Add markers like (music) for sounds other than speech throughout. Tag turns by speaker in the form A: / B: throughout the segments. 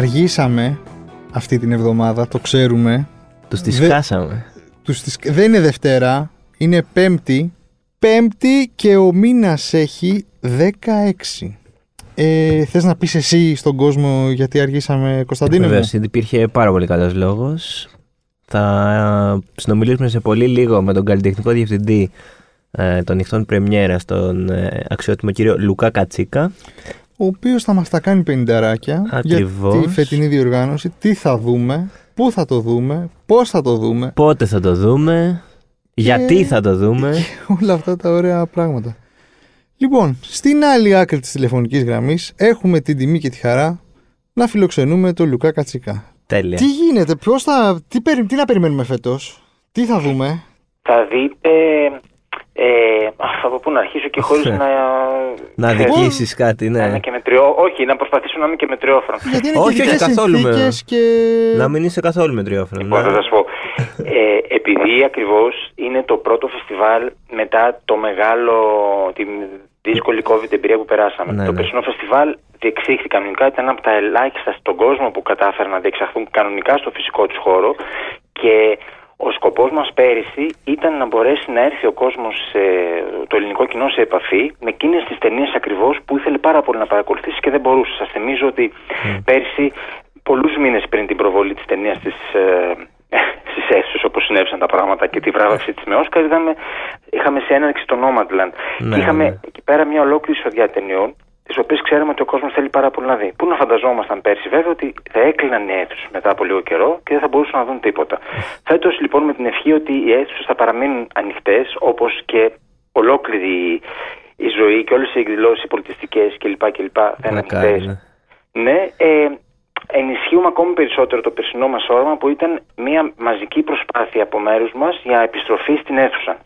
A: αργήσαμε αυτή την εβδομάδα, το ξέρουμε.
B: Τους τη
A: Δε-
B: σκάσαμε.
A: Τους τις- Δεν είναι Δευτέρα, είναι Πέμπτη. Πέμπτη και ο μήνας έχει 16. Ε, θες να πεις εσύ στον κόσμο γιατί αργήσαμε Κωνσταντίνε μου;
B: Βεβαίως, γιατί υπήρχε πάρα πολύ καλός λόγος. Θα συνομιλήσουμε σε πολύ λίγο με τον καλλιτεχνικό διευθυντή ε, των νυχτών Πρεμιέρας, τον ε, αξιότιμο κύριο Λουκά Κατσίκα.
A: Ο οποίος θα μας τα κάνει πενηνταράκια
B: Ακριβώς.
A: για τη φετινή διοργάνωση. Τι θα δούμε, πού θα το δούμε, πώς θα το δούμε.
B: Πότε θα το δούμε, γιατί θα το δούμε. (laughs)
A: όλα αυτά τα ωραία πράγματα. Λοιπόν, στην άλλη άκρη της τηλεφωνικής γραμμής έχουμε την τιμή και τη χαρά να φιλοξενούμε τον Λουκά Κατσικά.
B: Τέλεια.
A: Τι γίνεται, ποιος θα, τι, περι- τι να περιμένουμε φέτος, τι θα δούμε;
C: Θα δείτε. Ε, αχ, από πού να αρχίσω και χωρίς
B: Ε,
C: να.
B: Να
C: ξέρεις,
B: δικήσει κάτι,
C: να είμαι
B: ναι.
C: και μετριό, όχι, να προσπαθήσω να είμαι και μετριόφρον.
A: Γιατί είναι
B: Όχι,
A: και
B: όχι,
A: ειδικές
B: καθόλου με-
A: συνθήκες και...
B: Να μην είσαι καθόλου με τριόφρονο.
C: Λοιπόν, θα σας πω. Ε, επειδή ακριβώς είναι το πρώτο φεστιβάλ μετά το μεγάλο, τη δύσκολη COVID εμπειρία που περάσαμε.
B: Ναι,
C: το
B: ναι.
C: περσινό φεστιβάλ διεξήχθη κανονικά, ήταν από τα ελάχιστα στον κόσμο που κατάφεραν να διεξαχθούν κανονικά στο φυσικό τους χώρο και ο σκοπός μας πέρυσι ήταν να μπορέσει να έρθει ο κόσμος, σε- το ελληνικό κοινό σε επαφή με εκείνες τις ταινίες ακριβώς που ήθελε πάρα πολύ να παρακολουθήσει και δεν μπορούσε. Σας θυμίζω ότι πέρυσι, πολλούς μήνες πριν την προβολή της ταινίας της, ε, στις αίθουσες όπως συνέβησαν τα πράγματα και τη βράβευση της με Όσκαρ, είδαμε, είχαμε σε έναρξη το Nomadland
B: Ναι,
C: και είχαμε
B: ναι.
C: εκεί πέρα μια ολόκληρη σοδιά ταινιών τι οποίε ξέρουμε ότι ο κόσμος θέλει πάρα πολύ να δει. Πού να φανταζόμασταν πέρσι, βέβαια, ότι θα έκλειναν οι αίθουσες μετά από λίγο καιρό και δεν θα μπορούσαν να δουν τίποτα. Φέτος, λοιπόν, με την ευχή ότι οι αίθουσες θα παραμείνουν ανοιχτές, όπως και ολόκληρη η ζωή και όλες οι εκδηλώσεις πολιτιστικές κλπ. κλπ. θα είναι
B: Μακάρι,
C: ανοιχτές.
B: ναι.
C: Ναι, ε, ενισχύουμε ακόμη περισσότερο το περσινό μας όραμα που ήταν μια μαζική προσπάθεια από μέρους μας για επιστροφή στην αίθουσα.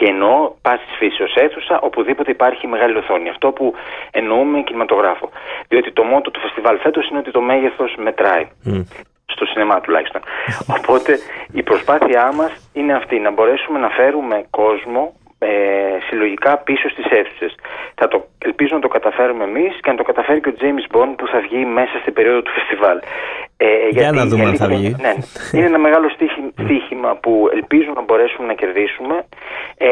C: Και εννοώ πάσης φύσεως αίθουσα, οπουδήποτε υπάρχει μεγάλη οθόνη. Αυτό που εννοούμε κινηματογράφο. Διότι το μότο του φεστιβάλ φέτος είναι ότι το μέγεθος μετράει.
B: Μμ.
C: Στο σινεμά τουλάχιστον. (laughs) Οπότε η προσπάθειά μας είναι αυτή, να μπορέσουμε να φέρουμε κόσμο ε, συλλογικά πίσω στις αίθουσες. Θα το, ελπίζω να το καταφέρουμε εμείς και να το καταφέρει και ο James Bond που θα βγει μέσα στην περίοδο του φεστιβάλ. Ε, γιατί
B: να
C: η
B: δούμε αν
C: αλήθεια
B: θα
C: είναι-
B: βγει.
C: Ναι, είναι ένα μεγάλο στίχη- (laughs) στίχημα που ελπίζω να μπορέσουμε να κερδίσουμε. Ε,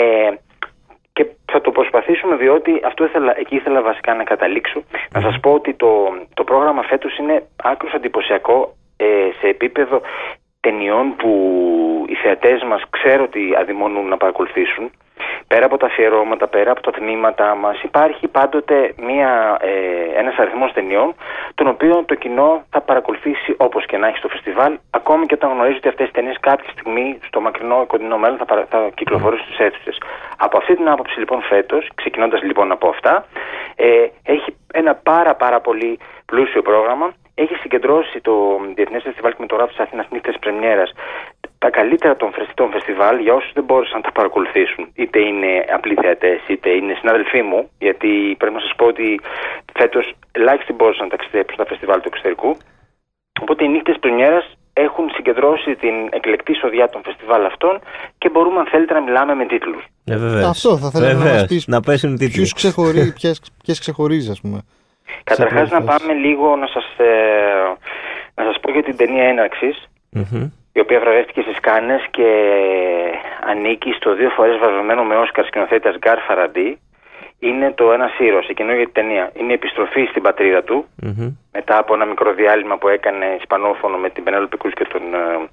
C: και θα το προσπαθήσουμε διότι αυτό ήθελα, εκεί ήθελα βασικά να καταλήξω. Να σας πω ότι το, το πρόγραμμα φέτος είναι άκρως εντυπωσιακό ε, σε επίπεδο ταινιών που οι θεατές μας ξέρω ότι αδειμονούν να παρακολουθήσουν. Πέρα από τα αφιερώματα, πέρα από τα τμήματά μας υπάρχει πάντοτε μια, ε, ένας αριθμός ταινιών τον οποίο το κοινό θα παρακολουθήσει όπως και να έχει στο φεστιβάλ ακόμη και όταν γνωρίζει ότι αυτές οι ταινίες κάποια στιγμή στο μακρινό κοντινό μέλλον θα, παρα- θα κυκλοφορήσουν στις αίθουσες. Από αυτή την άποψη λοιπόν φέτος, ξεκινώντας λοιπόν από αυτά, ε, έχει ένα πάρα πάρα πολύ πλούσιο πρόγραμμα έχει συγκεντρώσει το Διεθνές Φεστιβάλ Κινηματογράφου της Αθήνας νύχτες πρεμιέρας τα καλύτερα των φεστιβάλ φεστιβάλ για όσους δεν μπόρεσαν να τα παρακολουθήσουν. Είτε είναι απλοί θεατές, είτε είναι συναδελφοί μου, γιατί πρέπει να σας πω ότι φέτος ελάχιστοι μπόρεσαν να ταξιδέψουν στα φεστιβάλ του εξωτερικού. Οπότε οι νύχτες πρεμιέρας έχουν συγκεντρώσει την εκλεκτή σοδιά των φεστιβάλ αυτών και μπορούμε αν θέλετε να μιλάμε με τίτλους.
B: Ε, βεβαίως.
A: Αυτό θα θέλαμε να
B: Βεβαίως.
A: μας πεις
B: Να πέσουν τίτλοι.
A: ποιους ξεχωρίζει, ποιες, ποιες ξεχωρίζεις ας πούμε.
C: Καταρχάς να
A: πρώτη φάση.
C: πάμε λίγο να σας, ε, να σας πω για την ταινία έναρξης
B: Μμμ.
C: η οποία βραβεύτηκε στις Κάνες και ανήκει στο δύο φορές βραβευμένο με Όσκαρ σκηνοθέτης Γκάρ Φαραντί. Είναι το ένα ήρωας, η καινούργια ταινία. Είναι η επιστροφή στην πατρίδα του
B: Μμμ.
C: μετά από ένα μικρό διάλειμμα που έκανε ισπανόφωνο με την Πενέλο Κρούς και τον ε,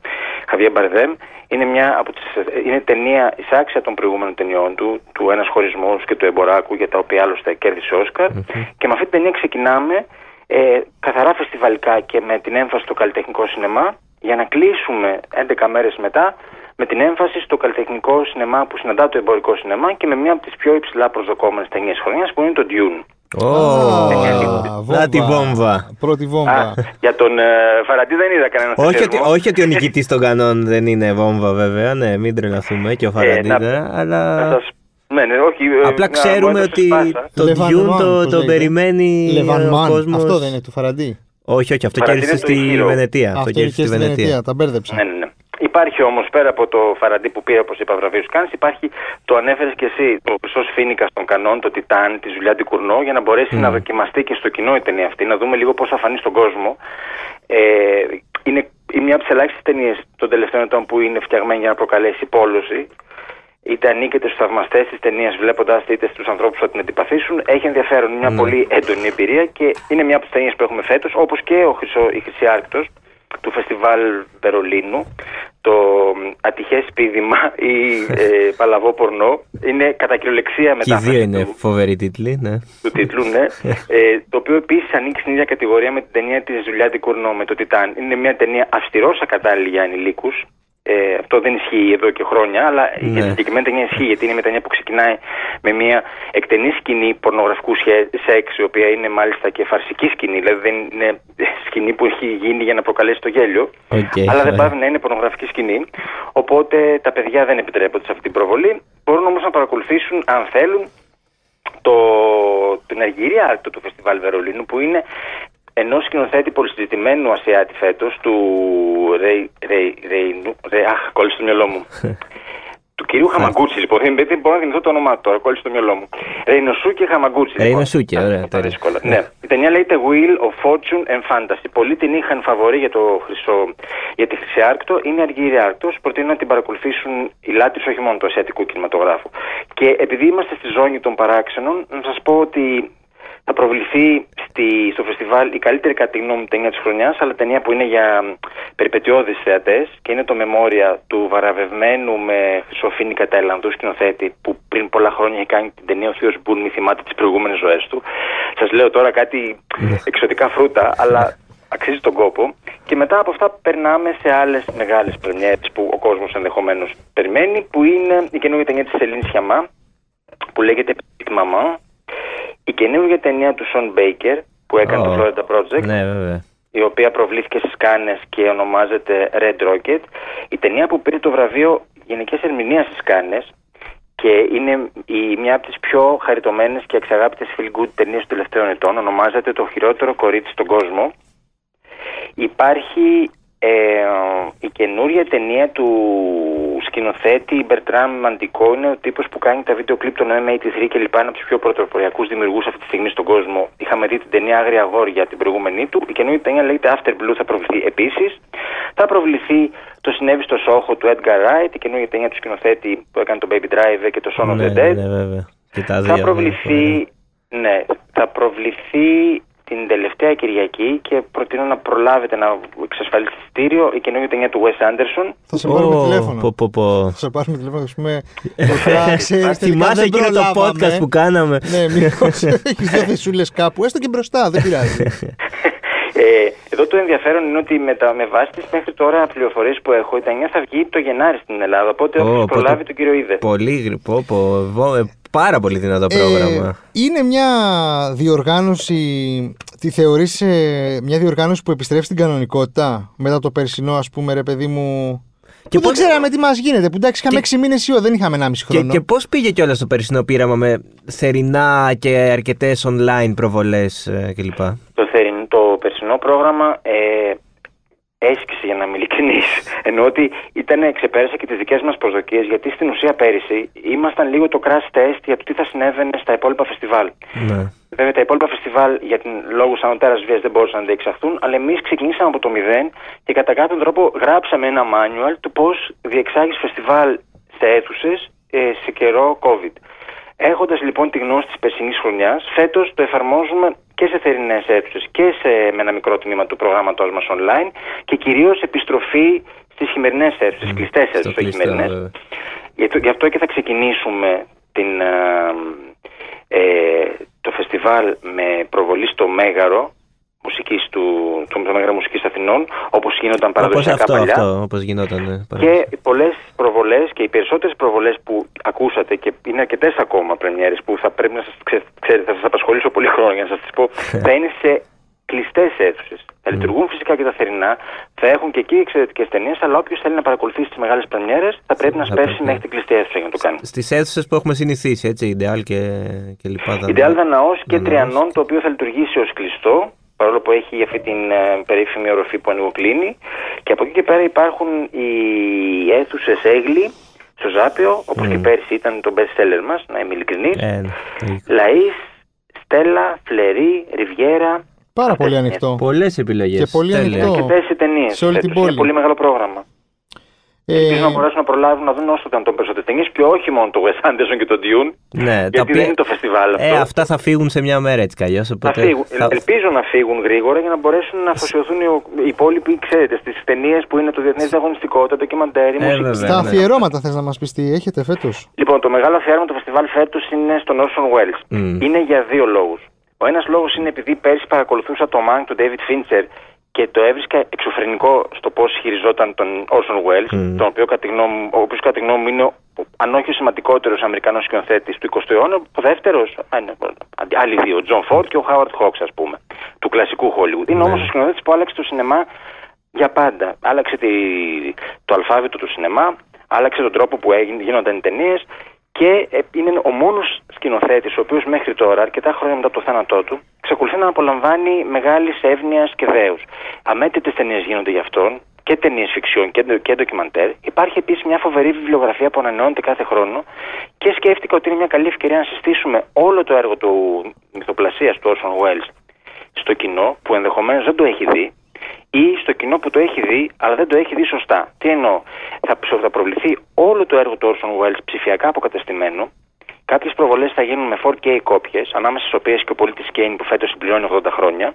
C: Χαβιέ Μπαρδέμ. Είναι, μια από τις, ε, είναι ταινία εισάξια των προηγούμενων ταινιών του, του Ένας Χωρισμός και του Εμποράκου, για τα οποία άλλωστε κέρδισε Όσκαρ. Και με αυτή την ταινία ξεκινάμε ε, καθαρά φεστιβαλικά και με την έμφαση στο καλλιτεχνικό σινεμά για να κλείσουμε 11 μέρες μετά με την έμφαση στο καλλιτεχνικό σινεμά που συναντά το εμπορικό σινεμά και με μία από τις πιο υψηλά προσδοκόμενες ταινίες χρονιάς που είναι το Dune.
B: Ω,
A: Α,
B: Να τη βόμβα.
A: Πρώτη βόμβα.
C: Α, για τον ε, Φαραντί δεν είδα κανένας
B: Όχι ότι,
C: θεσμό.
B: όχι ότι ο νικητής των κανόν δεν είναι βόμβα, βέβαια. Ναι, μην τρελαθούμε και ο Φαραντί
C: να-
B: τώρα,
C: Να
B: αλλά.
C: σας... Ναι, ναι, όχι, ε,
B: Απλά
C: να-
B: ξέρουμε
C: μου έδωσε
B: ότι
C: σπάσα.
B: το
A: Λεβαν
B: Dune
A: Μαν,
B: το,
A: πώς
B: το
A: λέγεται.
B: περιμένει
A: Λεβαν
B: ο
A: Μαν.
B: κόσμος.
A: Αυτό δεν είναι του Φαραντί.
B: Όχι, όχι, αυτό
C: Φαραντί
B: κέρδισε
C: είναι το
B: στη
C: Hero.
B: Βενετία. Αυτό
A: Αυτό είναι
B: κέρδισε
A: και
B: στη
A: στη Βενετία.
B: Βενετία.
A: Τα μπέρδεψα.
C: Ναι, ναι, ναι. Υπάρχει όμως πέρα από το Φαραντί που πήρε, όπως είπα, βραβείο Κάνης, υπάρχει το ανέφερες και εσύ, το χρυσό φίνικα των κανόν, το Τιτάν, τη Ζουλιά Κουρνό, για να μπορέσει να δοκιμαστεί και στο κοινό η ταινία αυτή, να δούμε λίγο πώς θα φανεί στον κόσμο. Ε, είναι, είναι μια από τις ελάχιστες ταινίες των τελευταίων ετών που είναι φτιαγμένη για να προκαλέσει πόλωση είτε ανήκετε στους θαυμαστές της ταινίας, βλέποντας είτε στους ανθρώπους που θα την αντιπαθήσουν. Έχει ενδιαφέρον, μια ναι. πολύ έντονη εμπειρία και είναι μια από τις ταινίες που έχουμε φέτος, όπως και ο Χρυσό, η Χρυσή Άρκτος του Φεστιβάλ Βερολίνου. Το Ατυχές Πίδημα ή ε, Παλαβό Πορνό είναι κατά κυριολεξία μετά.
B: Και οι δύο είναι φοβεροί τίτλοι, ναι.
C: Του τίτλου, ναι. ε, το οποίο επίσης ανήκει στην ίδια κατηγορία με την ταινία της Ζουλιάτη Κουρνό, με το Τιτάν. Είναι μια ταινία αυστηρός ακατάλληλη για ανηλίκου. Ε, αυτό δεν ισχύει εδώ και χρόνια, αλλά ναι. για τη συγκεκριμένη ταινία ισχύει, γιατί είναι μια ταινία που ξεκινάει με μια εκτενή σκηνή πορνογραφικού σεξ, η οποία είναι μάλιστα και φαρσική σκηνή, δηλαδή δεν είναι σκηνή που έχει γίνει για να προκαλέσει το γέλιο,
B: okay,
C: αλλά δεν πάβει να είναι πορνογραφική σκηνή. Οπότε τα παιδιά δεν επιτρέπονται σε αυτή την προβολή. Μπορούν όμως να παρακολουθήσουν, αν θέλουν, το, την αργυρία του Φεστιβάλ Βερολίνου, που είναι ενός σκηνοθέτη πολυσυζητημένου Ασιάτη φέτος, του Ρεϊ. Ρεϊ. Αχ, κόλλησε το μυαλό μου. (laughs) του κυρίου Χαμαγκούτσι, λοιπόν. Δεν μπορώ να θυμηθώ το όνομά του τώρα, κόλλησε το μυαλό μου. Ρεϊνοσούκη Χαμαγκούτσι.
B: Λοιπόν. Ρεϊνοσούκη, ωραία.
C: Τα δύσκολα. ναι. Η ταινία λέγεται Wheel of Fortune and Fantasy. Πολλοί την είχαν φαβορή για, το χρυσό, για τη Χρυσή Άρκτο. Είναι αργή Άρκτος. Προτείνω να την παρακολουθήσουν οι λάτρε όχι μόνο του ασιατικού κινηματογράφου. Και επειδή είμαστε στη ζώνη των παράξενων, να σας πω ότι θα προβληθεί στη, στο φεστιβάλ η καλύτερη κατά τη γνώμη ταινία της χρονιάς, αλλά ταινία που είναι για περιπετειώδεις θεατές και είναι το μεμόρια του βαραβευμένου με χρυσοφίνη Ταϊλανδού σκηνοθέτη που πριν πολλά χρόνια έχει κάνει την ταινία Ο Θείο Μπουν, μη θυμάται τις προηγούμενες ζωές του. Σας λέω τώρα κάτι ναι. εξωτικά φρούτα, αλλά αξίζει τον κόπο. Και μετά από αυτά περνάμε σε άλλες μεγάλες πρεμιέρες που ο κόσμος ενδεχομένως περιμένει, που είναι η καινούργια ταινία της Ελίνη Χιαμά, που λέγεται Petit Maman, η καινούργια ταινία του Σον Μπέικερ που έκανε το Florida Project.
B: Ναι, βέβαια.
C: Η οποία προβλήθηκε στις Κάνες και ονομάζεται Red Rocket. Η ταινία που πήρε το βραβείο Γενικής Ερμηνείας στις Κάνες και είναι η, μια από τις πιο χαριτωμένες και εξαγάπητες feel good ταινίες των τελευταίων ετών. Ονομάζεται Το χειρότερο κορίτσι στον κόσμο. Υπάρχει ε, η καινούρια ταινία του σκηνοθέτη Μπερτράμ Μαντικό είναι ο τύπος που κάνει τα βίντεο κλειπ των M83 και λοιπά. Είναι από τους πιο πρωτοποριακούς δημιουργούς αυτή τη στιγμή στον κόσμο. Είχαμε δει την ταινία Άγρια Αγόρια την προηγούμενη του. Η καινούργια ταινία λέγεται After Blue, θα προβληθεί επίσης. Θα προβληθεί το συνέβη στο Σόχο του Edgar Wright, η καινούργια ταινία του σκηνοθέτη που έκανε το Baby Driver και το Son of
B: ναι,
C: the Dead.
B: Ναι, βέβαια. Και τα
C: δύο, θα προβληθεί. Ναι, θα προβληθεί την τελευταία Κυριακή και προτείνω να προλάβετε να εξασφαλίσετε στήριο η καινούργια ταινία του Wes Anderson.
A: Θα σε πάρουμε τηλέφωνο.
B: Πω, πω, πω.
A: Θα σε πάρουμε τηλέφωνο, ας πούμε. (laughs)
B: Θυμάσαι εκείνο το podcast που κάναμε;
A: Ναι, μήπως (laughs) έχεις δύο θεσούλε κάπου, έστω και μπροστά, δεν πειράζει. (laughs)
C: Ε, εδώ το ενδιαφέρον είναι ότι με, τα, με βάση τις μέχρι τώρα πληροφορίες που έχω, η ταινία θα βγει το Γενάρη στην Ελλάδα. Οπότε όποιο προλάβει τον κύριο Είδε.
B: Πολύ γρυπό, πάρα πολύ δυνατό ε, πρόγραμμα.
A: είναι μια διοργάνωση, τη θεωρείς ε, μια διοργάνωση που επιστρέφει στην κανονικότητα μετά το περσινό ας πούμε ρε παιδί μου και που δεν ξέραμε τι μας γίνεται. Που εντάξει, είχαμε και... 6 μήνες ή δεν είχαμε 1,5 χρόνο.
B: Και, και πώς πήγε κιόλας το περσινό πείραμα με θερινά και αρκετές online προβολές ε, κλπ;
C: Το, το περσινό πρόγραμμα ε, έσκησε για να είμαι ειλικρινή. Ενώ ότι ήταν, ξεπέρασε και τις δικές μας προσδοκίες, γιατί στην ουσία πέρυσι ήμασταν λίγο το crash test για το τι θα συνέβαινε στα υπόλοιπα φεστιβάλ.
B: Ναι.
C: Βέβαια, τα υπόλοιπα φεστιβάλ για την λόγους ανωτέρας βίας δεν μπορούσαν να διεξαχθούν, αλλά εμείς ξεκινήσαμε από το μηδέν και κατά κάποιο τρόπο γράψαμε ένα manual του πώς διεξάγεις φεστιβάλ σε αίθουσες ε, σε καιρό COVID. Έχοντας λοιπόν τη γνώση της περσινής χρονιάς, φέτος το εφαρμόζουμε και σε θερινές αίθουσες και σε, με ένα μικρό τμήμα του προγράμματός μας online και κυρίως επιστροφή στις χειμερινές αίθουσες, mm, κλειστές αίθουσες, όχι χειμερινές. Γι' αυτό και θα ξεκινήσουμε την, ε, ε, το φεστιβάλ με προβολή στο Μέγαρο μουσικής του, του, του Μέγαρο Μουσικής Αθηνών, όπως γίνονταν παραδοσιακά
B: αυτό,
C: παλιά.
B: Αυτό, όπως γινόταν, ναι,
C: και πολλές προβολές και οι περισσότερες προβολές που ακούσατε και είναι αρκετές ακόμα πρεμιέρες που θα πρέπει να σας, ξέρετε, θα σας απασχολήσω πολύ χρόνο για να σας τις πω, (laughs) θα είναι σε κλειστές αίθουσες. Θα λειτουργούν φυσικά και τα θερινά, θα έχουν και εκεί εξαιρετικές ταινίες, αλλά όποιος θέλει να παρακολουθήσει τις μεγάλες πρεμιέρες θα πρέπει να σπεύσει μέχρι την κλειστή αίθουσα για να το κάνει.
B: Στις αίθουσες που έχουμε συνηθίσει, έτσι, Ιντεάλ και, και λοιπά.
C: Ιντεάλ Δαναό και Τριανών, το οποίο θα λειτουργήσει ως κλειστό παρόλο που έχει αυτή την ε, περίφημη οροφή που ανοιγοκλίνει Και από εκεί και πέρα υπάρχουν οι αίθουσες Έγλη στο Ζάπιο, όπως
B: Mm.
C: και πέρσι ήταν το best seller μας, να είμαι ειλικρινής.
B: Ε, ναι, το ίδιο.
C: Λαή, Στέλλα, Φλερή, Ριβιέρα.
A: Πάρα πολύ
C: Αυτές
A: ανοιχτό.
B: Πολλές επιλογές.
A: Και πολύ ανοιχτό.
C: Και τέσσερι ταινίες.
A: Σε όλη την
C: Είναι
A: πόλη.
C: πολύ μεγάλο πρόγραμμα.
A: Ε,
C: Ελπίζω να μπορέσουν να προλάβουν να δουν όσο ήταν περισσότερε ταινίε και όχι μόνο το Wes Anderson και το Dune.
B: Ναι,
C: γιατί δεν είναι το φεστιβάλ αυτό.
B: Ε, αυτά θα φύγουν σε μια μέρα έτσι κι αλλιώς.
C: Θα φύγουν. Ε, Ελπίζω να φύγουν γρήγορα για να μπορέσουν να αφοσιωθούν οι, οι υπόλοιποι, ξέρετε, στις ταινίες που είναι το διεθνές διαγωνιστικό, τα ντοκιμαντέρ, η
B: Ε,
C: μουσική.
B: βέβαια.
A: Στα
B: ναι.
A: αφιερώματα θες να μας πεις τι έχετε φέτος;
C: Λοιπόν, το μεγάλο αφιέρωμα του φεστιβάλ φέτος είναι στον Orson Welles.
B: Μμ.
C: Είναι για δύο λόγους. Ο ένας λόγος είναι επειδή πέρσι παρακολουθούσα το Mank του David Fincher και το έβρισκα εξωφρενικό στο πώς χειριζόταν τον Orson Welles,
B: Μμ.
C: τον οποίο κατά τη γνώμη μου- ο οποίος κατά τη γνώμη μου είναι, ο- αν όχι ο σημαντικότερος Αμερικανός σκηνοθέτης του 20ου αιώνα, ο δεύτερος, άλλοι δύο, ο Τζον Φορντ και ο Χάουαρντ Χοκς, ας πούμε, του κλασικού Hollywood. Είναι
B: Ναι.
C: όμως ο σκηνοθέτης που άλλαξε το σινεμά για πάντα. Άλλαξε τη, το αλφάβητο του σινεμά, άλλαξε τον τρόπο που έγινε, γίνονταν οι ταινίες και ε, είναι ο μόνος σκηνοθέτης ο οποίος μέχρι τώρα, αρκετά χρόνια μετά το θάνατό του, εξακολουθεί να απολαμβάνει μεγάλης εύνοιας και δέους. Αμέτρητες ταινίες γίνονται γι' αυτόν και ταινίες φιξιών και, ντο- και ντοκιμαντέρ. Υπάρχει επίσης μια φοβερή βιβλιογραφία που ανανεώνεται κάθε χρόνο και σκέφτηκα ότι είναι μια καλή ευκαιρία να συστήσουμε όλο το έργο του μυθοπλασίας του Orson Welles στο κοινό που ενδεχομένως δεν το έχει δει ή στο κοινό που το έχει δει αλλά δεν το έχει δει σωστά. Τι εννοώ, θα, ψ- θα προβληθεί όλο το έργο του Orson Welles ψηφιακά αποκατεστημένο. Κάποιες προβολές θα γίνουν με 4K κόπιες, ανάμεσα στις οποίες και ο πολίτης Κέιν που φέτος συμπληρώνει 80 χρόνια.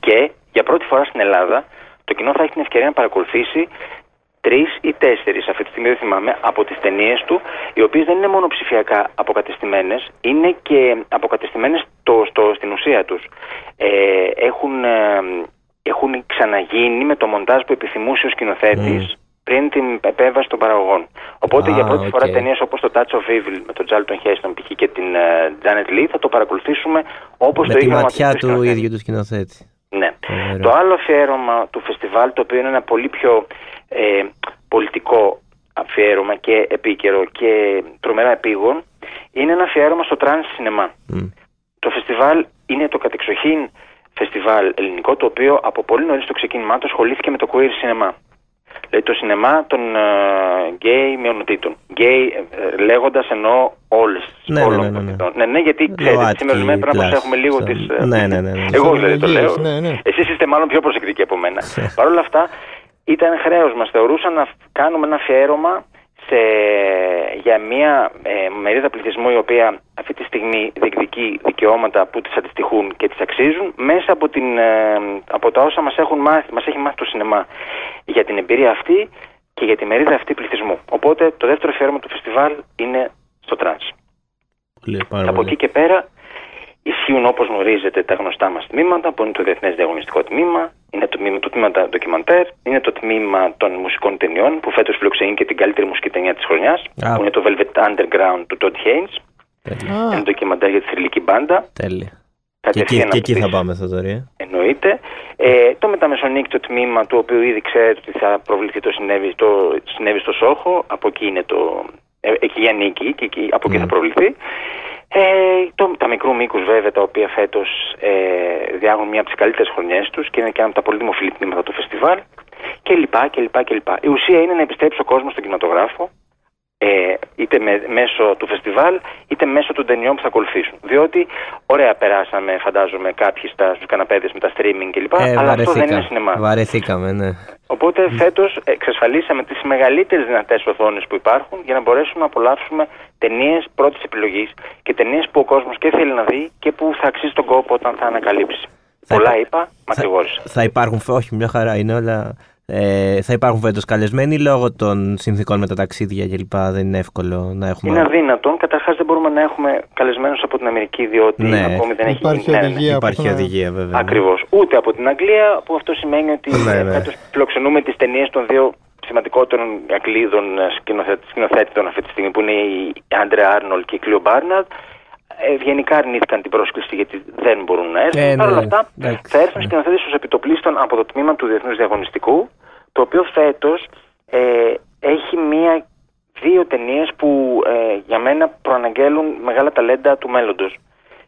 C: Και για πρώτη φορά στην Ελλάδα το κοινό θα έχει την ευκαιρία να παρακολουθήσει τρεις ή τέσσερις, αυτή τη στιγμή δεν θυμάμαι, από τις ταινίες του, οι οποίες δεν είναι μόνο ψηφιακά αποκατεστημένες, είναι και αποκατεστημένες στο, στο, στην ουσία τους. Ε, έχουν, ε, έχουν ξαναγίνει με το μοντάζ που επιθυμούσε ο σκηνοθέτης
B: Μμ.
C: πριν την επέμβαση των παραγωγών. Οπότε
B: Α,
C: για πρώτη φορά
B: οκ.
C: ταινίες όπως το Touch of Evil με τον Charlton Heston π.χ. και την ε, Janet Leigh θα το παρακολουθήσουμε όπως
B: Με
C: το
B: τη
C: είχε
B: ματιά
C: οραματιστεί ο
B: του
C: σκηνοθέτης.
B: ίδιου του σκηνοθέτη.
C: Ναι.
B: Φοβερό.
C: Το άλλο αφιέρωμα του φεστιβάλ, το οποίο είναι ένα πολύ πιο ε, πολιτικό αφιέρωμα και επίκαιρο και τρομερά επείγον, είναι ένα αφιέρωμα στο τρανς σινεμά.
B: Μμ.
C: Το φεστιβάλ είναι το κατεξοχήν φεστιβάλ ελληνικό, το οποίο από πολύ νωρίς το ξεκίνημά του ασχολήθηκε με το queer σινεμά. Δηλαδή το σινεμά των γκέι μειονοτήτων. Γκέι ε, λέγοντας εννοώ όλες
B: Ναι,
C: όλων
B: ναι,
C: των
B: ναι, ναι.
C: μειονοτήτων. Ναι, ναι, γιατί ξέρετε,
B: ΛΟΑΤΚΙ,
C: σήμερα σήμερα πρέπει να
B: plus,
C: προσέχουμε λίγο
B: so-
C: τις... ε,
B: Ναι, ναι, ναι, ναι.
C: Εγώ δηλαδή το λέω.
A: Ναι, ναι.
C: Εσείς είστε μάλλον πιο προσεκτικοί από μένα. (laughs) Παρ' όλα αυτά, ήταν χρέος μας. Θεωρούσα να κάνουμε ένα αφιέρωμα σε, για μια ε, μερίδα πληθυσμού η οποία αυτή τη στιγμή διεκδικεί δικαιώματα που τις αντιστοιχούν και τις αξίζουν μέσα από, την, ε, από τα όσα μας, έχουν μάθει, μας έχει μάθει το σινεμά για την εμπειρία αυτή και για τη μερίδα αυτή πληθυσμού. Οπότε το δεύτερο αφιέρωμα του φεστιβάλ είναι στο τρανς.
B: Πολύ, πάρα
C: Από
B: πολύ.
C: εκεί και πέρα ισχύουν όπως γνωρίζετε τα γνωστά μας τμήματα που είναι το Διεθνές Διαγωνιστικό Τμήμα, είναι το τμήμα, το τμήμα τα ντοκιμαντέρ, είναι το τμήμα των μουσικών ταινιών που φέτος φιλοξενεί και την καλύτερη μουσική ταινία της χρονιάς,
B: Α.
C: που είναι το Velvet Underground του Todd Haynes,
B: Τέλεια.
A: Α,
C: ένα ντοκιμαντέρ για τη θρηλυκή μπάντα.
B: Τέλεια. Και εκεί,
C: Κατευθείαν
B: και
C: από
B: εκεί
C: τις-
B: θα πάμε αυτό τώρα. ε.
C: Εννοείται. Ε, το μεταμεσονύκτο τμήμα του οποίου ήδη ξέρετε ότι θα προβληθεί το συνέβη, το συνέβη στο Σόχο. Από εκεί είναι το. Ε, εκεί ανήκει και εκεί, από εκεί
B: Mm.
C: θα προβληθεί. Ε, το, τα μικρού μήκους βέβαια τα οποία φέτος ε, διάγουν μια από τις καλύτερες χρονιές τους και είναι και ένα από τα πολύ δημοφιλή τμήματα του φεστιβάλ και λοιπά και λοιπά και λοιπά. Η ουσία είναι να επιστρέψει ο κόσμος στον κινηματογράφο ε, είτε με, μέσω του φεστιβάλ είτε μέσω των ταινιών που θα ακολουθήσουν. Διότι ωραία περάσαμε φαντάζομαι κάποιοι στα, στους καναπέδες με τα streaming κλπ.
B: Ε,
C: αλλά αυτό δεν είναι
B: βαρεθήκα.
C: σινεμά.
B: Βαρεθήκαμε, ναι.
C: Οπότε φέτος εξασφαλίσαμε τις μεγαλύτερες δυνατές οθόνες που υπάρχουν για να μπορέσουμε να απολαύσουμε ταινίες πρώτης επιλογής και ταινίες που ο κόσμος και θέλει να δει και που θα αξίζει τον κόπο όταν θα ανακαλύψει.
B: Θα
C: Πολλά
B: υπά-
C: είπα, μακρηγόρησα.
B: Θα υπάρχουν, όχι μια χαρά είναι όλα. Ε, θα υπάρχουν φέτος καλεσμένοι λόγω των συνθήκων με τα ταξίδια κλπ. Δεν είναι εύκολο να έχουμε.
C: Είναι αδύνατον. Καταρχάς δεν μπορούμε να έχουμε καλεσμένους από την Αμερική διότι
B: Ναι.
C: ακόμη δεν έχει
A: Υπάρχει
C: γίνει. Ναι, ναι, ναι.
A: οδηγία.
B: Υπάρχει
A: που θα-
B: οδηγία βέβαια.
C: Ακριβώς. Ούτε από την Αγγλία, που αυτό σημαίνει ότι
B: Ναι,
C: ε,
B: ναι.
C: φέτος φιλοξενούμε τις ταινίες των δύο σημαντικότερων Αγγλίδων ε, σκηνοθέτη- σκηνοθέτητων αυτή τη στιγμή, που είναι η Άντρε Άρνολ και η Κλειο Μπάρναρτ. Ευγενικά αρνήθηκαν την πρόσκληση γιατί δεν μπορούν να έρθουν.
B: Ε,
C: Παρ' όλα
B: ναι,
C: αυτά,
B: εντάξει,
C: θα έρθουν
B: ναι.
C: σκηνοθέτες ως επιτοπλίστων από το τμήμα του Διεθνούς Διαγωνιστικού, το οποίο φέτος ε, έχει μία, δύο ταινίες που ε, για μένα προαναγγέλουν μεγάλα ταλέντα του μέλλοντος.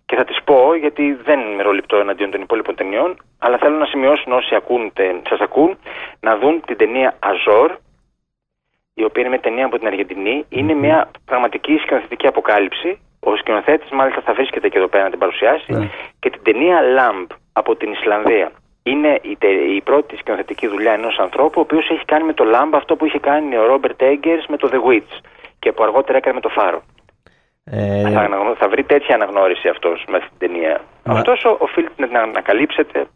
C: και θα τις πω γιατί δεν μεροληπτώ εναντίον των υπόλοιπων ταινιών, αλλά θέλω να σημειώσουν όσοι ακούντε, σας ακούν, να δουν την ταινία Αζόρ, η οποία είναι μια ταινία από την Αργεντινή. Είναι μια πραγματική σκηνοθετική αποκάλυψη. Ο σκηνοθέτης, μάλιστα, θα βρίσκεται και εδώ πέρα να την παρουσιάσει.
B: Ναι.
C: Και την ταινία Lamb από την Ισλανδία. Είναι η, τε- η πρώτη σκηνοθετική δουλειά ενός ανθρώπου, ο οποίος έχει κάνει με το Lamb αυτό που είχε κάνει ο Ρόμπερτ Έγκερς με το The Witch. Και που αργότερα έκανε με το Φάρο.
B: Ε,
C: Θα, αναγνω- θα βρει τέτοια αναγνώριση αυτός με αυτή την ταινία.
B: Μα-
C: Ωστόσο, οφείλετε να ανακαλύψετε,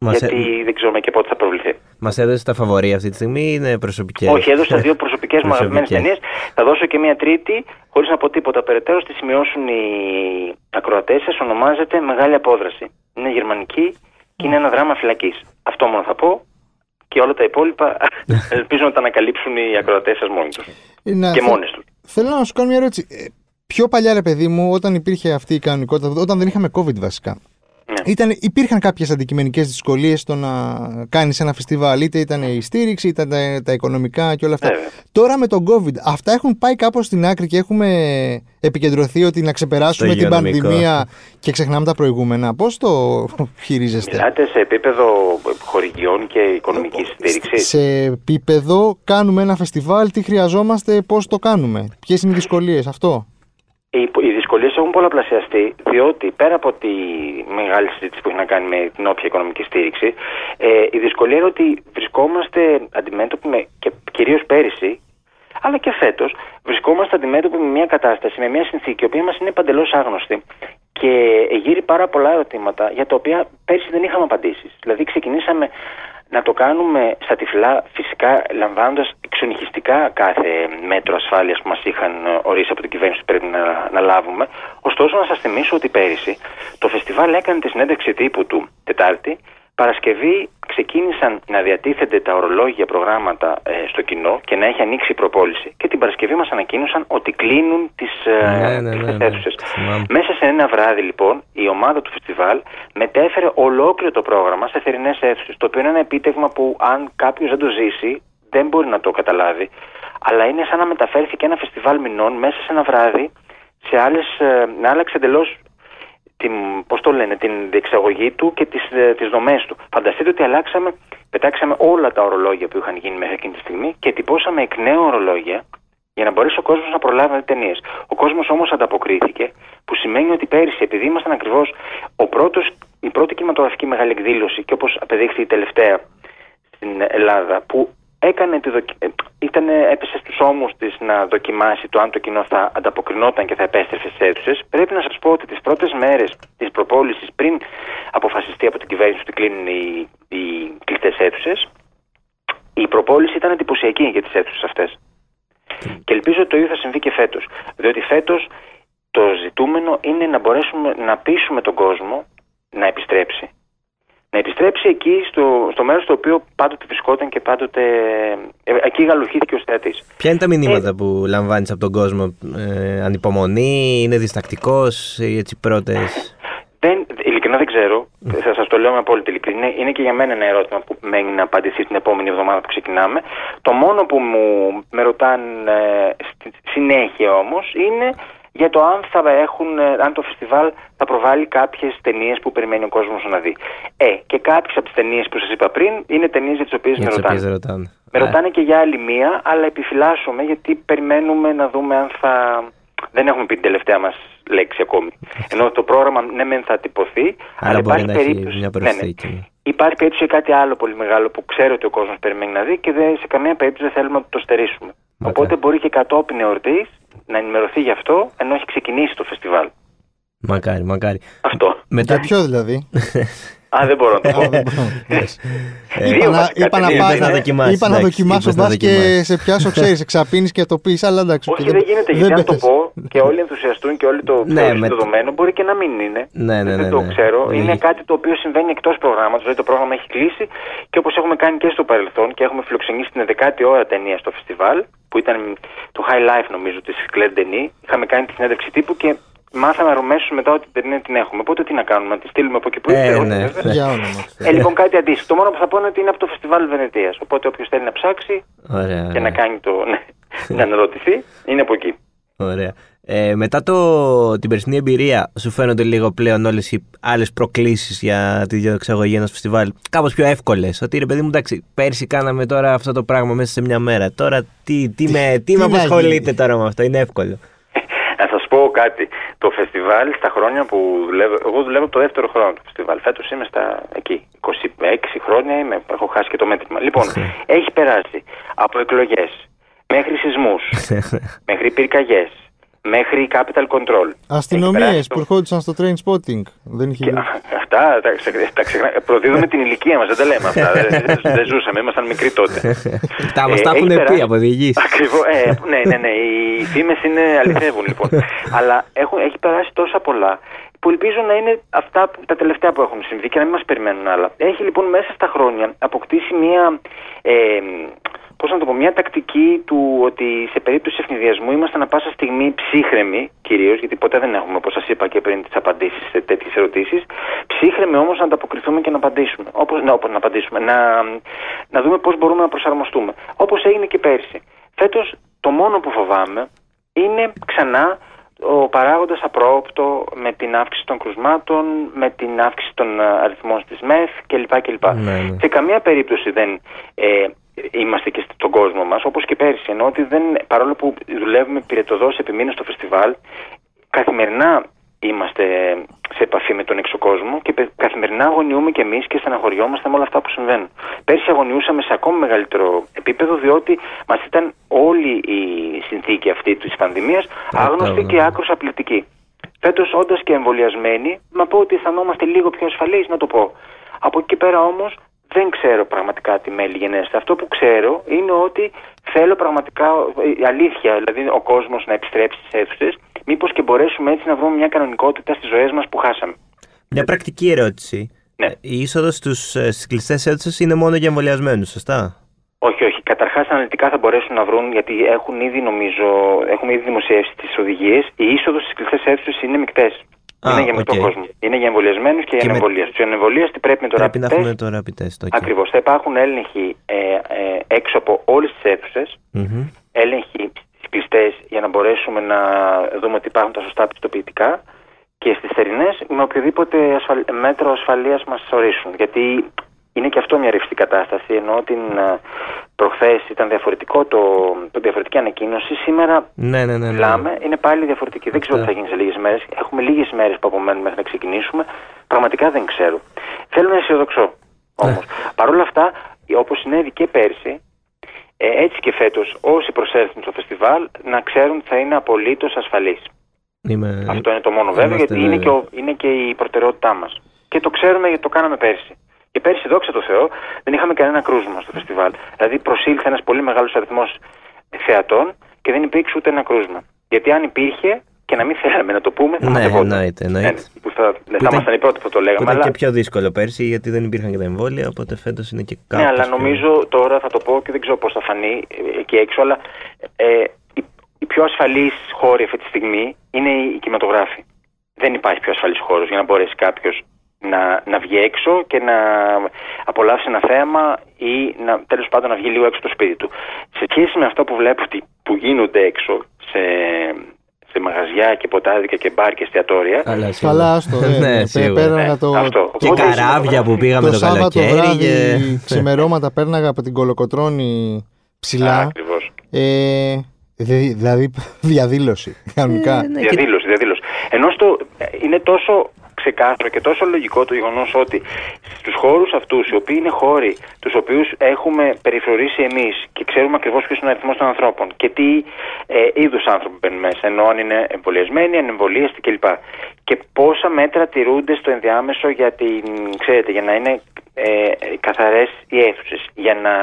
B: μας,
C: γιατί δεν ξέρουμε και πότε θα προβληθεί.
B: μας έδωσε τα φαβορή αυτή τη στιγμή, είναι προσωπικές.
C: Όχι, έδωσα δύο προσωπικές μου αγαπημένες
B: Προσωπικές.
C: ταινίες. Θα δώσω και μία τρίτη, χωρίς να πω τίποτα περαιτέρω. Στη σημειώσουν οι ακροατές σας. Ονομάζεται Μεγάλη Απόδραση. Είναι γερμανική και είναι ένα δράμα φυλακής. Αυτό μόνο θα πω. Και όλα τα υπόλοιπα (laughs) ελπίζω να τα ανακαλύψουν οι ακροατές σας μόνοι τους.
A: Να-
C: Και
A: θε-
C: μόνες τους.
A: Θέλω να σου κάνω μια ερώτηση. Ε, Πιο παλιά, ρε παιδί μου, όταν υπήρχε αυτή η κανονικότητα, όταν δεν είχαμε COVID βασικά,
C: Ναι.
A: ήταν, υπήρχαν κάποιες αντικειμενικές δυσκολίες στο να κάνεις ένα φεστιβάλ. Είτε ήταν η στήριξη, ήταν τα, τα οικονομικά και όλα αυτά.
C: Βέβαια.
A: Τώρα με τον COVID, αυτά έχουν πάει κάπως στην άκρη και έχουμε επικεντρωθεί ότι να ξεπεράσουμε
B: Στο
A: την
B: υγειονομικό.
A: πανδημία και ξεχνάμε τα προηγούμενα. Πώς το χειρίζεστε,
C: Μιλάτε σε επίπεδο χορηγιών και οικονομικής στήριξης.
A: Σε επίπεδο κάνουμε ένα φεστιβάλ, τι χρειαζόμαστε, πώς το κάνουμε, ποιες είναι οι δυσκολίες, αυτό;
C: Οι, οι δυσκολίες έχουν πολλαπλασιαστεί, διότι πέρα από τη μεγάλη συζήτηση που έχει να κάνει με την όποια οικονομική στήριξη, ε, η δυσκολία είναι ότι βρισκόμαστε αντιμέτωποι με, και κυρίως πέρυσι, αλλά και φέτος, βρισκόμαστε αντιμέτωποι με μια κατάσταση, με μια συνθήκη, η οποία μας είναι παντελώς άγνωστη και γύρει πάρα πολλά ερωτήματα για τα οποία πέρσι δεν είχαμε απαντήσεις. Δηλαδή, ξεκινήσαμε να το κάνουμε στα τυφλά, φυσικά λαμβάνοντας εξονυχιστικά κάθε μέτρο ασφάλειας που μας είχαν ε, ορίσει από την κυβέρνηση ότι πρέπει να, να λάβουμε. Ωστόσο, να σας θυμίσω ότι πέρυσι το φεστιβάλ έκανε τη συνέντευξη τύπου του Τετάρτη. Παρασκευή ξεκίνησαν να διατίθενται τα ορολόγια προγράμματα ε, στο κοινό και να έχει ανοίξει η προπόληση. Και την Παρασκευή μας ανακοίνωσαν ότι κλείνουν τις
B: Ναι, ναι, ναι, ναι.
C: αίθουσες.
B: Θυμάμαι.
C: Μέσα σε ένα βράδυ, λοιπόν, η ομάδα του φεστιβάλ μετέφερε ολόκληρο το πρόγραμμα σε θερινές αίθουσες. Το οποίο είναι ένα επίτευγμα που, αν κάποιος δεν το ζήσει, δεν μπορεί να το καταλάβει. Αλλά είναι σαν να μεταφέρθηκε ένα φεστιβάλ μηνών μέσα σε ένα βράδυ σε άλλες, ε, να άλλαξε εντελώς την, πώς το λένε, την διεξαγωγή του και τις, ε, τις δομές του. Φανταστείτε ότι αλλάξαμε, πετάξαμε όλα τα ορολόγια που είχαν γίνει μέχρι εκείνη τη στιγμή και τυπώσαμε εκ νέου ορολόγια για να μπορέσει ο κόσμος να προλάβει να δει ταινίες. Ο κόσμος όμως ανταποκρίθηκε, που σημαίνει ότι πέρυσι, επειδή ήμασταν ακριβώς η πρώτη κινηματογραφική μεγάλη εκδήλωση και όπως απεδείχθη η τελευταία στην Ελλάδα, που έκανε τη δοκι... ε, ήταν, έπεσε στους ώμους της να δοκιμάσει το αν το κοινό θα ανταποκρινόταν και θα επέστρεφε στις αίθουσες. Πρέπει να σας πω ότι τις πρώτες μέρες της προπόλησης πριν αποφασιστεί από την κυβέρνηση ότι κλείνουν οι, οι κλειστές αίθουσες, η προπόληση ήταν εντυπωσιακή για τις αίθουσες αυτές. Και ελπίζω ότι το ίδιο θα συμβεί και φέτος. Διότι φέτος το ζητούμενο είναι να μπορέσουμε να πείσουμε τον κόσμο να επιστρέψει να επιστρέψει εκεί στο, στο μέρος στο οποίο πάντοτε βρισκόταν και πάντοτε. Ε, εκεί γαλουχήθηκε ο θεατή.
B: Ποια είναι τα μηνύματα που λαμβάνεις από τον κόσμο, ε, Ανυπομονή, είναι διστακτικός, έτσι πρώτες;
C: Δεν, ειλικρινά δεν ξέρω. Θα σας το λέω με απόλυτη ειλικρίνεια. Είναι και για μένα ένα ερώτημα που μένει να απαντηθεί την επόμενη εβδομάδα που ξεκινάμε. Το μόνο που μου με ρωτάνε ε, στη συνέχεια όμως είναι για το αν θα έχουν, ε, αν το φεστιβάλ θα προβάλλει κάποιες ταινίες που περιμένει ο κόσμος να δει. Ε, και κάποιες από τις ταινίες που σας είπα πριν είναι ταινίες για τις οποίες με
B: Για τις
C: ρωτάνε.
B: οποίες ρωτάνε.
C: Με ρωτάνε και για άλλη μία, αλλά επιφυλάσσομαι γιατί περιμένουμε να δούμε αν θα. Δεν έχουμε πει την τελευταία μας λέξη ακόμη. Ενώ το πρόγραμμα ναι, μεν θα τυπωθεί,
B: Άρα μπορεί να έχει
C: περίπτωση.
B: μια
C: ναι, ναι.
B: προσθήκη.
C: Υπάρχει περίπτωση για κάτι άλλο πολύ μεγάλο που ξέρω ότι ο κόσμος περιμένει να δει και δεν, σε καμία περίπτωση δεν θέλουμε να το στερήσουμε.
B: Μακάρι.
C: Οπότε μπορεί και κατόπιν εορτής να ενημερωθεί γι' αυτό ενώ έχει ξεκινήσει το φεστιβάλ.
B: Μακάρι, μακάρι.
C: Αυτό.
B: Μετά.
A: Για ποιο δηλαδή; (laughs)
C: Α, δεν μπορώ να το πω.
A: Α, (laughs) δεν μπορώ.
B: Ε,
C: Δύο
A: Είπα να-
C: βασικά
A: είπα να
C: ταινίες.
A: πάω-
B: Είπες να δοκιμάσεις,
A: Είπα να
B: εντάξει,
A: δοκιμάσω
B: είπες να
A: μπας και
B: δοκιμάσεις.
A: σε πιάσω, ξέρεις, εξαπίνει και το πεις, αλλά εντάξει.
C: Όχι,
A: οκ,
C: δεν γίνεται, γιατί αν το
A: πες.
C: πω και όλοι ενθουσιαστούν και όλοι το
B: Ναι,
C: θεωρήσουν
B: με-
C: δεδομένο, μπορεί και να μην είναι.
B: Ναι, ναι, ναι,
C: δεν το
B: ναι.
C: ξέρω.
B: Ναι.
C: Είναι κάτι το οποίο συμβαίνει εκτός προγράμματος. Δηλαδή το πρόγραμμα έχει κλείσει και όπως έχουμε κάνει και στο παρελθόν και έχουμε φιλοξενήσει την 11η ώρα ταινία στο φεστιβάλ, που ήταν το High Life νομίζω της Claire Denis. Είχαμε κάνει τη συνέντευξη τύπου και μάθαμε αμέσω μετά ότι την ταινία την έχουμε. Οπότε τι να κάνουμε, να τη στείλουμε από εκεί που
B: Ε,
C: ήρθε. όχι,
B: ναι.
C: βέβαια.
A: Για όνομα. του Θεού.
C: Ε, λοιπόν, κάτι αντίστοιχο. Το μόνο που θα πω είναι ότι είναι από το φεστιβάλ Βενετίας. Οπότε όποιος θέλει να ψάξει
B: Ωραία.
C: και να κάνει το. ναι, (laughs) να αναρωτηθεί, είναι από εκεί.
B: Ωραία. Ε, μετά το, την περσινή εμπειρία, σου φαίνονται λίγο πλέον όλες οι άλλες προκλήσεις για τη διεξαγωγή ενός φεστιβάλ κάπως πιο εύκολες; Ότι ρε παιδί μου, εντάξει, πέρσι κάναμε τώρα αυτό το πράγμα μέσα σε μια μέρα. Τώρα τι, τι, με, τι, τι με απασχολείτε τώρα με αυτό, είναι εύκολο.
C: Να σας πω κάτι. Το φεστιβάλ στα χρόνια που δουλεύω. Εγώ δουλεύω το δεύτερο χρόνο του φεστιβάλ. Φέτος είμαι στα εκεί. 26 χρόνια είμαι. Έχω χάσει και το μέτρημα. Λοιπόν, έχει περάσει από εκλογές μέχρι σεισμούς, μέχρι πυρκαγιές, μέχρι capital control.
A: Αστυνομίες που ερχόντουσαν στο train spotting. Δεν είχε... (laughs)
C: αυτά τα, τα ξεχνά. Προδίδουμε την ηλικία μας, δεν τα λέμε αυτά. δεν, δεν ζούσαμε, ήμασταν μικροί τότε. (laughs)
B: τα μας τα έχουν πει από διηγήσεις.
C: Ακριβώς. Ε, ναι, ναι, ναι. Οι φήμες είναι αληθεύουν λοιπόν. (laughs) Αλλά έχουν, έχει περάσει τόσα πολλά που ελπίζω να είναι αυτά τα τελευταία που έχουν συμβεί και να μην μας περιμένουν άλλα. Έχει λοιπόν μέσα στα χρόνια αποκτήσει μια. Ε, πώς να το πω, μια τακτική του ότι σε περίπτωση ευνηδιασμού είμαστε ανα πάσα στιγμή ψύχρεμοι κυρίως, γιατί ποτέ δεν έχουμε, όπως σας είπα και πριν, τις απαντήσεις σε τέτοιες ερωτήσεις. Ψύχρεμοι όμως να ανταποκριθούμε και να απαντήσουμε. Όπως, να, όπως να απαντήσουμε, να, να δούμε πώς μπορούμε να προσαρμοστούμε. Όπως έγινε και πέρσι. Φέτος το μόνο που φοβάμαι είναι ξανά ο παράγοντας απρόοπτο με την αύξηση των κρουσμάτων, με την αύξηση των αριθμών της ΜΕΘ κλπ. κλπ. Ναι, ναι. Σε καμία περίπτωση δεν ε, είμαστε και στον κόσμο μας, όπως και πέρυσι, ενώ ότι δεν, παρόλο που δουλεύουμε πυρετοδός επί στο φεστιβάλ, καθημερινά είμαστε σε επαφή με τον έξω κόσμο και καθημερινά αγωνιούμε και εμείς και στεναχωριόμαστε με όλα αυτά που συμβαίνουν. Πέρσι αγωνιούσαμε σε ακόμα μεγαλύτερο επίπεδο, διότι μας ήταν όλη η συνθήκη αυτή της πανδημίας άγνωστη και άκρος απληκτική. Φέτος, όντας και εμβολιασμένοι, να πω ότι αισθανόμαστε λίγο πιο ασφαλείς, να το πω. Από εκεί και πέρα όμως, δεν ξέρω πραγματικά τι μέλη γενέστε. Αυτό που ξέρω είναι ότι θέλω πραγματικά η αλήθεια, δηλαδή ο κόσμος να επιστρέψει στις αίθουσες, μήπως και μπορέσουμε έτσι να βρούμε μια κανονικότητα στις ζωές μας που χάσαμε.
B: Μια πρακτική ερώτηση.
C: Ναι.
B: Η είσοδος ε, στις κλειστές αίθουσες είναι μόνο για εμβολιασμένους, σωστά;
C: Όχι, όχι. Καταρχάς, αναλυτικά θα μπορέσουν να βρουν, γιατί έχουν ήδη, νομίζω, έχουμε ήδη δημοσιεύσει τις οδηγίες. Η είσοδος στις κλειστές αίθουσες είναι μεικτές είναι για okay. κόσμο. Είναι για εμβολιασμένους και για ανεμβολία. Τους ανεμβολίαστοι πρέπει με το
B: Πρέπει να έχουμε το rapid test. Okay.
C: Ακριβώς. Θα υπάρχουν έλεγχοι ε, ε, έξω από όλες τις αίθουσες. Mm-hmm. Έλεγχοι στις κλειστέ για να μπορέσουμε να δούμε ότι υπάρχουν τα σωστά πιστοποιητικά. Και στις θερινές με οποιοδήποτε ασφαλ... μέτρο ασφαλείας μας ορίσουν. Γιατί είναι και αυτό μια ρευστή κατάσταση, ενώ την ε, προχθές ήταν διαφορετικό το, το διαφορετική ανακοίνωση. Σήμερα
B: ναι, ναι, ναι,
C: μιλάμε, είναι πάλι διαφορετική. Δεν ξέρω τι θα γίνει σε λίγες μέρες. Έχουμε λίγες μέρες που απομένουν μέχρι να ξεκινήσουμε. Πραγματικά δεν ξέρω. Θέλω να αισιοδοξώ όμως. Ναι. Παρ' όλα αυτά, όπως συνέβη και πέρσι, ε, έτσι και φέτος, όσοι προσέλθουν στο φεστιβάλ να ξέρουν ότι θα είναι απολύτως ασφαλείς.
B: Είμαι...
C: Αυτό είναι το μόνο βέβαια, γιατί είναι και, ο, είναι και η προτεραιότητά μας. Και το ξέρουμε γιατί το κάναμε πέρσι. Και πέρσι, δόξα τω Θεώ, δεν είχαμε κανένα κρούσμα στο φεστιβάλ. Δηλαδή, προσήλθε ένας πολύ μεγάλος αριθμός θεατών και δεν υπήρξε ούτε ένα κρούσμα. Γιατί αν υπήρχε, και να μην θέλαμε να το πούμε,
B: θα ναι, εννοείται, εννοείται.
C: Ναι, που θα, δεν θα ήμασταν οι πρώτοι που το λέγαμε.
B: Ήταν αλλά... και πιο δύσκολο πέρσι, γιατί δεν υπήρχαν και τα εμβόλια, οπότε φέτος είναι και κάπου.
C: Ναι, αλλά νομίζω τώρα θα το πω και δεν ξέρω πώς θα φανεί εκεί έξω, αλλά ε, η, η πιο ασφαλής χώρη αυτή τη στιγμή είναι η κινηματογράφη. Δεν υπάρχει πιο ασφαλής χώρος για να μπορέσει κάποιος να, να βγει έξω και να απολαύσει ένα θέαμα ή να, τέλος πάντων να βγει λίγο έξω το σπίτι του. Σε σχέση με αυτό που βλέπω ότι, που γίνονται έξω σε, σε μαγαζιά και ποτάδικα και μπαρ και εστιατόρια.
A: Καλά, άστο. Ε, (laughs)
B: ναι,
A: πέραγα το...
B: Αυτό. Και καράβια που πήγαμε το, το καλοκαίρι.
A: βράδυ, και... ξημερώματα πέρναγα από την Κολοκοτρώνη ψηλά.
C: Ακριβώς.
A: Ε, δηλαδή (laughs) διαδήλωση, κανονικά.
C: Ε, ναι, διαδήλωση, διαδήλωση. Ενώ στο, είναι τόσο ξεκάθαρο και τόσο λογικό το γεγονός ότι στους χώρους αυτούς, οι οποίοι είναι χώροι τους οποίους έχουμε περιφρορήσει εμείς και ξέρουμε ακριβώς ποιος είναι ο αριθμός των ανθρώπων και τι ε, είδους άνθρωποι μπαίνουν μέσα, ενώ αν είναι εμβολιασμένοι, ανεμβολίαστοι κλπ. Και πόσα μέτρα τηρούνται στο ενδιάμεσο για, την, ξέρετε, για να είναι ε, καθαρές οι αίθουσες για να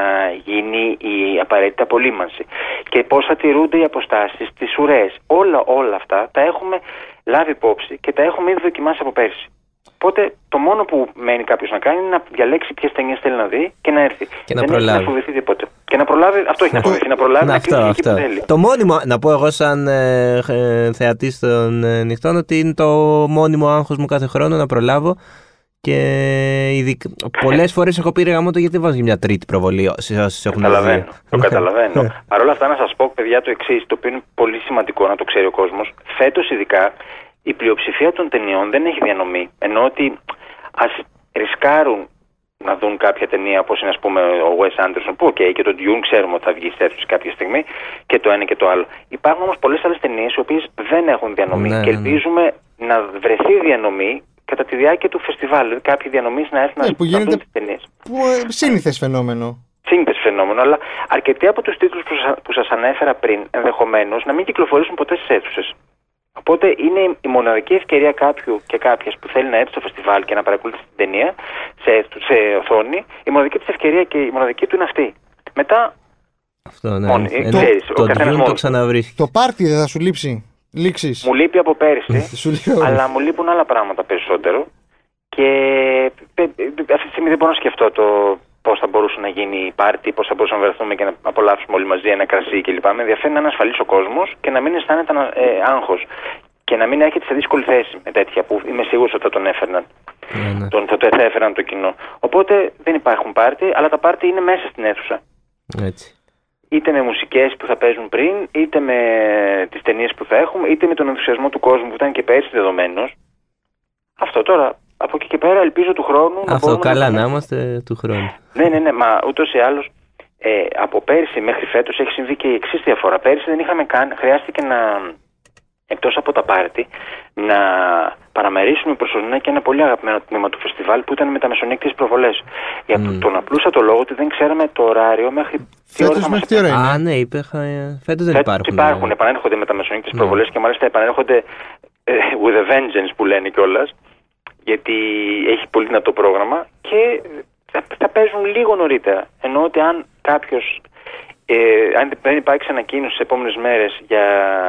C: γίνει η απαραίτητη απολύμανση και πώς θα τηρούνται οι αποστάσεις, τις ουρές όλα, όλα αυτά τα έχουμε λάβει υπόψη και τα έχουμε ήδη δοκιμάσει από πέρσι. Οπότε το μόνο που μένει κάποιος να κάνει είναι να διαλέξει ποιες ταινίες θέλει να δει και να έρθει.
B: Και να προλάβει.
C: να φοβηθεί τίποτε. Και να προλάβει, αυτό έχει να φοβηθεί, να προλάβει να, αυτό, αυτό. θέλει.
B: Το μόνιμο, να πω εγώ σαν ε, ε θεατή των ε, νυχτών, ότι είναι το μόνιμο άγχος μου κάθε χρόνο να προλάβω Και ειδικ... πολλές φορές έχω πει ρε γαμώτο γιατί βάζω και μια τρίτη προβολή σε όσου έχουν
C: Καταλαβαίνω.
B: δει.
C: Το καταλαβαίνω. Παρ' όλα αυτά, να σας πω, παιδιά, το εξής, το οποίο είναι πολύ σημαντικό να το ξέρει ο κόσμος. Φέτος, ειδικά, η πλειοψηφία των ταινιών δεν έχει διανομή. Ενώ ότι ας ρισκάρουν να δουν κάποια ταινία όπως είναι, ας πούμε, ο Wes Anderson, που, OK, και το Dune ξέρουμε ότι θα βγει σε αίθουσε κάποια στιγμή, και το ένα και το άλλο. Υπάρχουν όμως πολλές άλλες ταινίες οι οποίες δεν έχουν διανομή.
B: Ναι,
C: και
B: ναι, ναι.
C: ελπίζουμε να βρεθεί διανομή κατά τη διάρκεια του φεστιβάλ. Δηλαδή, κάποιοι διανομής να έρθουν
A: Ναι,
C: να,
A: που
C: να
A: γίνεται-
C: δουν τις ταινίες
A: Που, ε, σύνηθες φαινόμενο.
C: σύνθεση φαινόμενο, αλλά αρκετοί από τους τίτλους που, σα- που σας ανέφερα πριν ενδεχομένως να μην κυκλοφορήσουν ποτέ στις αίθουσες. Οπότε είναι η μοναδική ευκαιρία κάποιου και κάποιας που θέλει να έρθει στο φεστιβάλ και να παρακολουθήσει την ταινία σε, αίθου- σε οθόνη, η μοναδική της ευκαιρία και η μοναδική του είναι αυτή. Μετά,
B: Αυτό, ναι.
C: Μόνοι,
B: Ε,
C: το- ξέρεις, ο
B: το
C: καθένας
B: Dune
C: μόνος
B: το
C: του.
B: ξαναβρίσκει.
A: Το πάρτι δεν θα σου λείψει. Λήξεις.
C: μου λείπει από πέρυσι, (laughs)
A: Σου λέω.
C: αλλά μου λείπουν άλλα πράγματα περισσότερο. Και ε, ε, αυτή τη στιγμή δεν μπορώ να σκεφτώ το πώς θα μπορούσε να γίνει η πάρτι, πώς θα μπορούσαμε να βρεθούμε και να απολαύσουμε όλοι μαζί ένα κρασί κλπ. Με ενδιαφέρει να είναι ασφαλής ο κόσμος και να μην αισθάνεται ε, άγχος. Και να μην έρχεται σε δύσκολη θέση με τέτοια που είμαι σίγουρος ότι θα τον έφερναν.
B: Ναι, ναι.
C: Τον, θα το θα έφεραν το κοινό. Οπότε δεν υπάρχουν πάρτι, αλλά τα πάρτι είναι μέσα στην αίθουσα.
B: Έτσι.
C: Είτε με μουσικές που θα παίζουν πριν, είτε με τις ταινίες που θα έχουμε, είτε με τον ενθουσιασμό του κόσμου που ήταν και πέρσι δεδομένος. Αυτό τώρα. Από εκεί και πέρα ελπίζω του χρόνου να
B: Αυτό
C: μπορούμε
B: καλά
C: να...
B: να είμαστε του χρόνου.
C: Ναι, ναι, ναι, μα ούτως ή άλλως ε, από πέρσι μέχρι φέτος έχει συμβεί και η εξής διαφορά. Πέρσι δεν είχαμε καν, χρειάστηκε να, εκτός από τα πάρτι, να παραμερίσουμε προσωρινά και ένα πολύ αγαπημένο τμήμα του φεστιβάλ που ήταν με τα μεσονύκτιες προβολές. Για
B: Μμ.
C: τον απλούστατο λόγο ότι δεν ξέραμε το ωράριο μέχρι τι ώρα
A: Φέτος
C: θα μας
A: μέχρι τι ώρα είναι;
B: Α, ναι, είπε. ε, Φέτος δεν
C: Φέτος
B: υπάρχουν.
C: υπάρχουν,
B: ε.
C: επανέρχονται με τα μεσονύκτιες
B: Ναι.
C: προβολές και μάλιστα επανέρχονται ε, with a vengeance που λένε κιόλας. Γιατί έχει πολύ δυνατό πρόγραμμα και θα, θα παίζουν λίγο νωρίτερα. Ενώ ότι αν κάποιος. Ε, αν δεν υπάρξει ανακοίνωση τι επόμενες μέρες για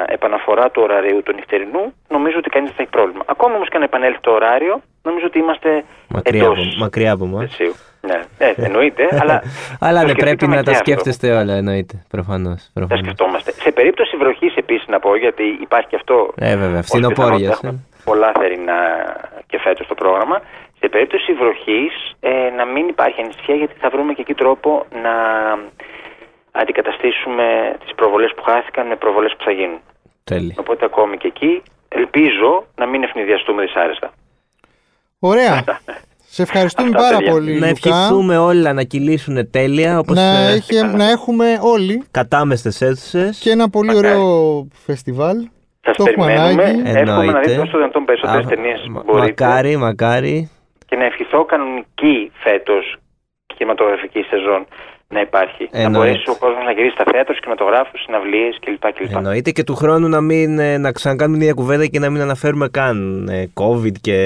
C: επαναφορά του ωραρίου του νυχτερινού, νομίζω ότι κανείς δεν θα έχει πρόβλημα. Ακόμα όμως και αν επανέλθει το ωράριο, νομίζω ότι είμαστε
B: Μακριά,
C: εντός.
B: από, μακριά από εμάς.
C: Ναι, ε, εννοείται, (laughs) αλλά.
B: Αλλά
C: το
B: ναι, πρέπει
C: σκεφτήκαμε
B: να
C: και
B: τα
C: αυτό.
B: σκέφτεστε όλα, εννοείται. Προφανώς.
C: Τα σκεφτόμαστε. Σε περίπτωση βροχής, επίσης να πω, γιατί υπάρχει και αυτό.
B: Ε, βέβαια,
C: ως
B: φθινοπόριας.
C: πιθανότητα. Έχουμε πολλά θερινά και φέτος στο πρόγραμμα. Σε περίπτωση βροχής, ε, να μην υπάρχει ανησυχία, γιατί θα βρούμε και εκεί τρόπο να αντικαταστήσουμε τις προβολές που χάθηκαν με προβολές που θα γίνουν.
B: Τέλεια.
C: Οπότε ακόμη και εκεί ελπίζω να μην ευνηδιαστούμε δυσάρεστα.
A: Ωραία. Σε ευχαριστούμε
C: Αυτά,
A: πάρα
C: παιδιά.
A: πολύ,
B: Να
A: Λουκά.
B: ευχηθούμε όλα να κυλήσουν τέλεια, όπως
A: Να,
B: ε,
A: έχει- να έχουμε όλοι
B: κατάμεστες αίθουσες.
A: και ένα πολύ
C: Μακάρι.
A: ωραίο φεστιβάλ.
C: Σας
A: Το έχουμε
C: περιμένουμε.
A: ανάγκη.
C: Εύχομαι να δείτε
B: Εννοείται.
C: όσο δυνατόν περισσότερες
B: Α,
C: ταινίες
B: μα-
C: μπορείτε.
B: Μακάρι, μακάρι.
C: και να ευχηθώ κανονική φέτος κινηματογραφική σεζόν να υπάρχει. Να
B: Εννοείται.
C: μπορέσει ο κόσμος να γυρίσει στα θέατρα, στους κινηματογράφους, συναυλίες κλπ. κλπ.
B: Εννοείται και του χρόνου να, μην, ε, να ξανακάνουμε μια κουβέντα και να μην αναφέρουμε καν ε, COVID και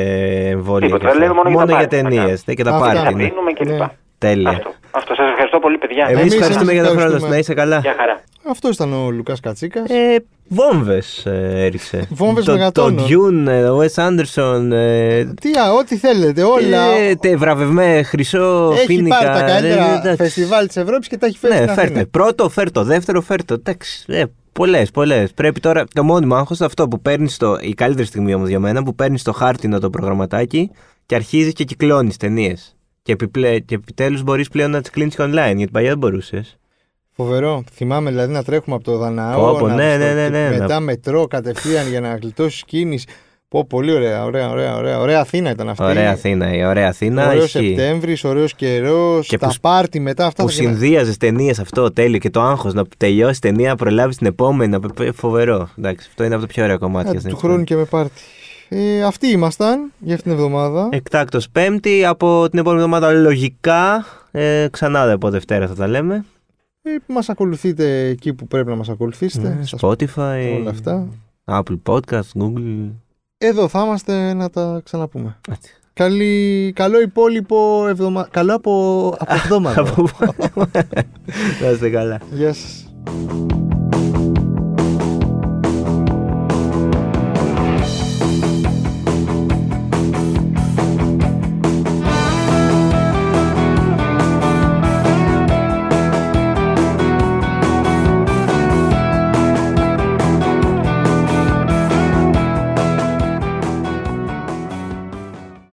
B: εμβόλια.
C: Τίποτα,
B: και αυτά.
C: λέμε μόνο για τα
B: για
C: πάρτι,
B: ταινίες
C: αυτά.
B: και τα
A: Αυτά.
B: πάρτι.
C: Να
B: ναι.
C: πίνουμε κλπ.
A: Ναι.
B: Τέλεια.
C: Αυτό. Αυτό. Σας ευχαριστώ πολύ, παιδιά.
B: Εμείς
A: Εμείς
B: ευχαριστούμε
A: εμείς
B: για τον χρόνο
A: ευχαριστούμε.
B: σου. Να είσαι καλά.
C: Γεια χαρά.
A: Αυτό ήταν ο Λουκάς Κατσίκας.
B: Ε, Βόμβες ε, έριξε.
A: Βόμβες
B: το,
A: μεγατόνων.
B: Το Dune, ε, ο Wes Anderson. Ε,
A: Τι, α, ό,τι θέλετε, όλα.
B: ε, τε, βραβευμέ, χρυσό,
A: έχει
B: φίνικα.
A: πάρει τα
B: ε,
A: καλύτερα
B: εντάξει.
A: φεστιβάλ της Ευρώπης και τα έχει φέρει
B: Ναι,
A: στην
B: φέρτε.
A: Αθήνα.
B: Πρώτο, φέρτο. Δεύτερο, φέρτο. Εντάξει. Ε, πολλές, πολλές. Πρέπει τώρα. Το μόνιμο άγχος αυτό που παίρνεις το. Η καλύτερη στιγμή όμως για μένα που παίρνεις το χάρτινο το προγραμματάκι και αρχίζεις και κυκλώνεις ταινίες. Και, επιπλέ, και επιτέλους μπορείς πλέον να τις κλείνεις και online γιατί παλιά δεν μπορούσες.
A: Φοβερό. Θυμάμαι δηλαδή να τρέχουμε από το Δαναό.
B: Πω, πω,
A: να-
B: ναι,
A: στο-
B: ναι, ναι, ναι,
A: μετά
B: να-
A: μετρό κατευθείαν για να γλιτώσει κίνηση. Πω, πολύ ωραία, ωραία, ωραία, ωραία. Ωραία Αθήνα ήταν αυτή.
B: Ωραία Αθήνα, η ωραία Αθήνα.
A: Ωραίος
B: ισχύει.
A: Σεπτέμβρης, ωραίος καιρός.
B: Και
A: Τα
B: που-
A: πάρτι μετά αυτά.
B: Που
A: θα γίνανε.
B: συνδύαζες ταινίες αυτό τέλειο και το άγχος να τελειώσει ταινία, προλάβεις την επόμενη. να π- Φοβερό. Εντάξει, αυτό είναι από τα πιο ωραία κομμάτια.
A: Ε,
B: στην
A: του
B: ιστορία.
A: χρόνου και με πάρτι. Ε, αυτοί ήμασταν για αυτήν την εβδομάδα.
B: Εκτάκτο Πέμπτη, από την επόμενη εβδομάδα λογικά. Ε, ξανά από Δευτέρα θα τα λέμε.
A: Ε, μας ακολουθείτε εκεί που πρέπει να μας ακολουθήσετε.
B: Ναι,
A: στα
B: Spotify,
A: όλα αυτά.
B: Apple Podcast, Google. Εδώ
A: θα είμαστε να τα ξαναπούμε.
B: Έτσι.
A: Καλή, καλό υπόλοιπο εβδομα... Καλό από, από εβδομάδα. (laughs) (laughs)
B: Να είστε καλά.
A: Γεια σας.